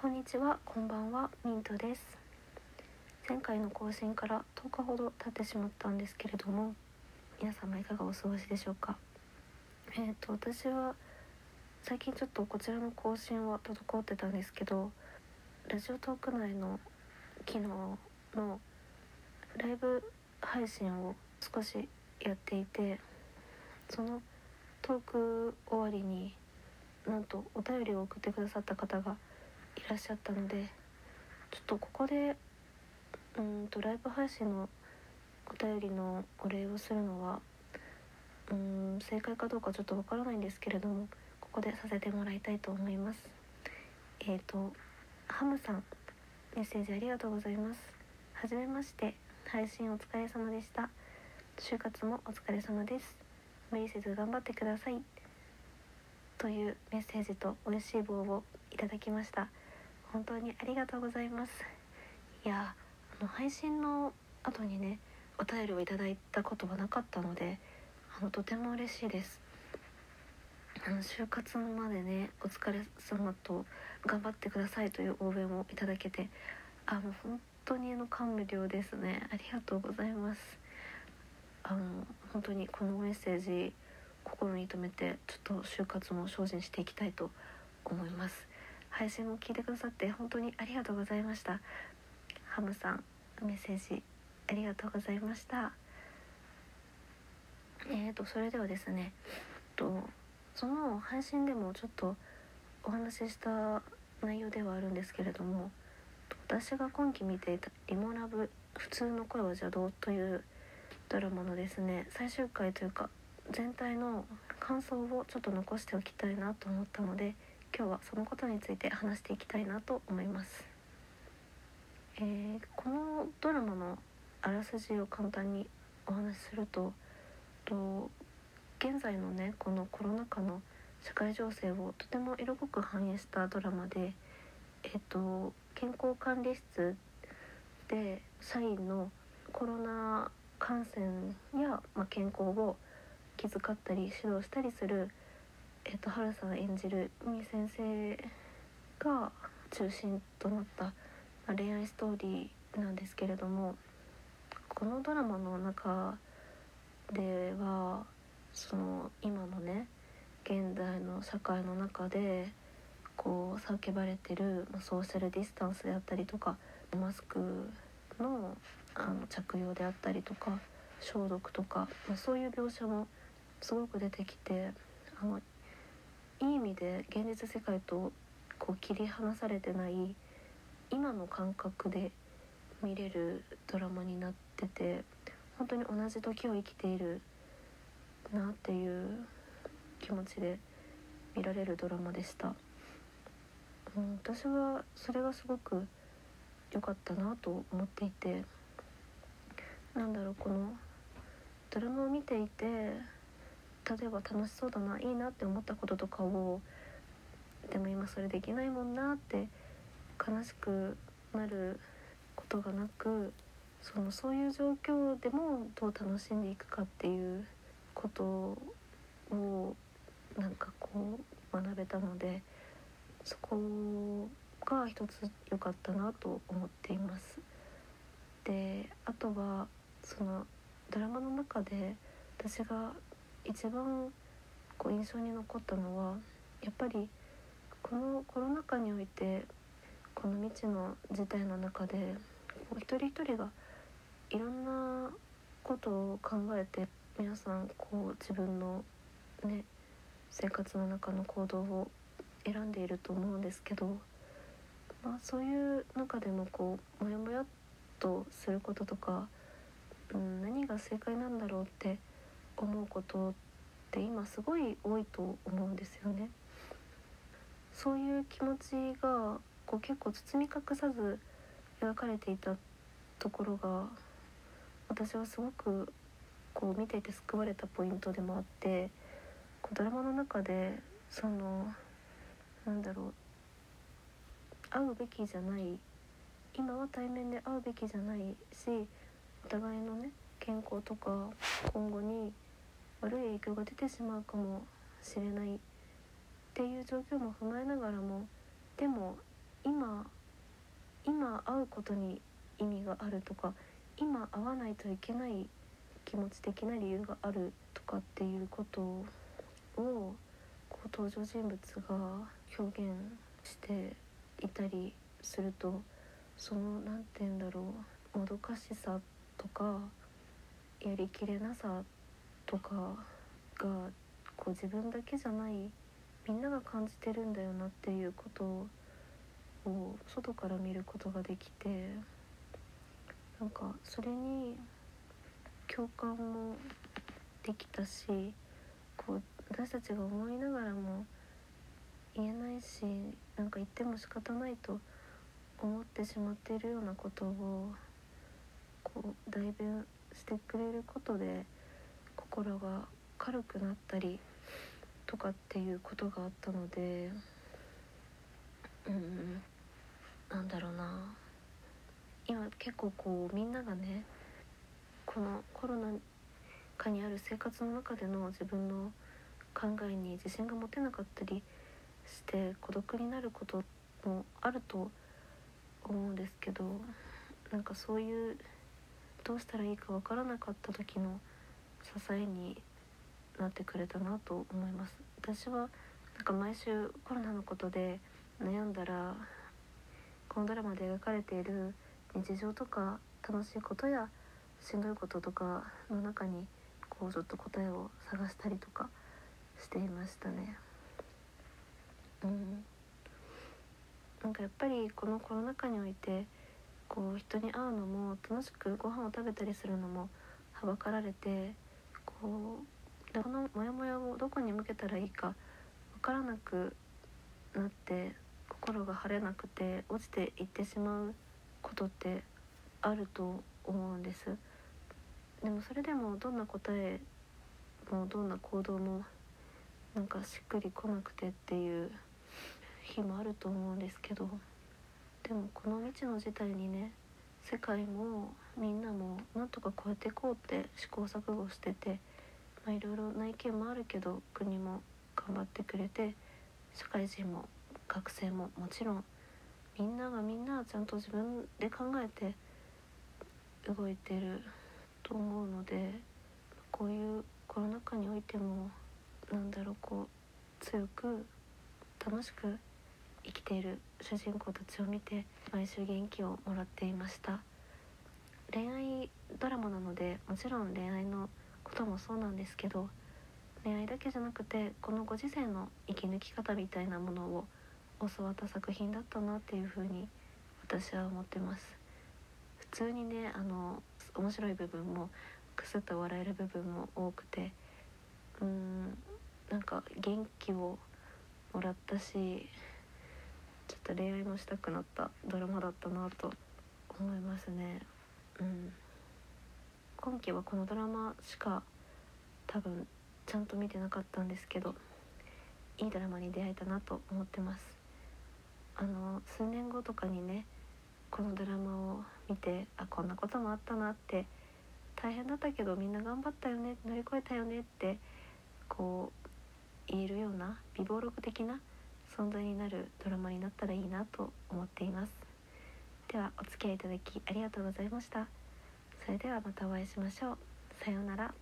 こんにちは、こんばんは、ミントです。前回の更新から10日ほど経ってしまったんですけれども、皆様いかがお過ごしでしょうか？えっ、と私は最近ちょっとこちらの更新は滞ってたんですけど、ラジオトーク内の機能のライブ配信を少しやっていて、そのトーク終わりになんとお便りを送ってくださった方がらっしゃったのでちょっとここでうんとライブ配信のお便りのお礼をするのはうん正解かどうかちょっとわからないんですけれどもここでさせてもらいたいと思います。えっ、ー、とハムさんメッセージありがとうございます。はじめまして配信お疲れ様でした。就活もお疲れ様です。無理せず頑張ってください。というメッセージと美味しい棒をいただきました。本当にありがとうございます。いやあの配信の後にねお便りをいただいたことはなかったのであのとても嬉しいです。あの就活までねお疲れ様と頑張ってくださいという応援をいただけてあの本当にあの感無量ですね。ありがとうございます。あの本当にこのメッセージ心に留めてちょっと就活も精進していきたいと思います。配信も聞いてくださって本当にありがとうございました。ハムさんメッセージありがとうございました。えーとそれではですねとその配信でもちょっとお話しした内容ではあるんですけれども私が今期見ていた「リモラブ普通の声は邪道」というドラマのですね最終回というか全体の感想をちょっと残しておきたいなと思ったので今日はそのことについて話していきたいなと思います、えー、このドラマのあらすじを簡単にお話しするとと現在のねこのコロナ禍の社会情勢をとても色濃く反映したドラマで、えっ、ー、と、健康管理室で社員のコロナ感染や、まあ、健康を気遣ったり指導したりするえーと、春さん演じる海先生が中心となった、ま、恋愛ストーリーなんですけれどもこのドラマの中ではその今のね現代の社会の中でこう叫ばれてる、ま、ソーシャルディスタンスであったりとかマスクのあの着用であったりとか消毒とか、まあ、そういう描写もすごく出てきてあのいい意味で現実世界とこう切り離されてない今の感覚で見れるドラマになってて本当に同じ時を生きているなっていう気持ちで見られるドラマでした、うん、私はそれがすごく良かったなと思っていてなんだろうこのドラマを見ていて例えば楽しそうだないいなって思ったこととかをでも今それできないもんなって悲しくなることがなくそのそういう状況でもどう楽しんでいくかっていうことをなんかこう学べたのでそこが一つ良かったなと思っています。であとはそのドラマの中で私が一番こう印象に残ったのはやっぱりこのコロナ禍においてこの未知の事態の中でこう一人一人がいろんなことを考えて皆さんこう自分のね生活の中の行動を選んでいると思うんですけど、まあ、そういう中でもこうモヤモヤっとすることとか、うん、何が正解なんだろうって思うことって今すごい多いと思うんですよね。そういう気持ちがこう結構包み隠さず描かれていたところが私はすごくこう見ていて救われたポイントでもあってこうドラマの中でそのなんだろう会うべきじゃない今は対面で会うべきじゃないしお互いのね健康とか今後に悪い影響が出てしまうかもしれないっていう状況も踏まえながらもでも今今会うことに意味があるとか今会わないといけない気持ち的な理由があるとかっていうことをこう登場人物が表現していたりするとその何て言うんだろうもどかしさとかやりきれなさとかがこう自分だけじゃないみんなが感じてるんだよなっていうことを外から見ることができてなんかそれに共感もできたしこう私たちが思いながらも言えないしなんか言っても仕方ないと思ってしまっているようなことをこう代弁してくれることで心が軽くなったりとかっていうことがあったのでうんなんだろうな。今結構こうみんながねこのコロナ禍にある生活の中での自分の考えに自信が持てなかったりして孤独になることもあると思うんですけどなんかそういうどうしたらいいかわからなかった時の支えになってくれたなと思います私はなんか毎週コロナのことで悩んだらこのドラマで描かれている日常とか楽しいことやしんどいこととかの中にこうちょっと答えを探したりとかしていましたね。うんなんかやっぱりこのコロナ禍においてこう人に会うのも楽しくご飯を食べたりするのもはばかられてこうこのモヤモヤをどこに向けたらいいか分からなくなって心が晴れなくて落ちていってしまうことってあると思うんです。でもそれでもどんな答えもどんな行動もなんかしっくりこなくてっていう日もあると思うんですけどでもこの未知の事態にね世界もみんなもなんとか超えていこうって試行錯誤しててまあいろいろな意見もあるけど国も頑張ってくれて社会人も学生ももちろんみんながみんなちゃんと自分で考えて動いてると思うのでこういうコロナ禍においてもなんだろうこう強く楽しく生きている主人公たちを見て毎週元気をもらっていました。恋愛ドラマなのでもちろん恋愛のこともそうなんですけど恋愛だけじゃなくてこのご時世の生き抜き方みたいなものを教わった作品だったなっていうふうに私は思ってます。普通にねあの面白い部分もくすっと笑える部分も多くてうーんなんか元気をもらったしちょっと恋愛もしたくなったドラマだったなと思いますね。うん。今期はこのドラマしか多分ちゃんと見てなかったんですけどいいドラマに出会えたなと思ってます。あの数年後とかにねこのドラマを見てあこんなこともあったなって大変だったけどみんな頑張ったよね乗り越えたよねってこう言えるような美貌録的な存在になるドラマになったらいいなと思っています。ではお付き合いいただきありがとうございました。それではまたお会いしましょう。さようなら。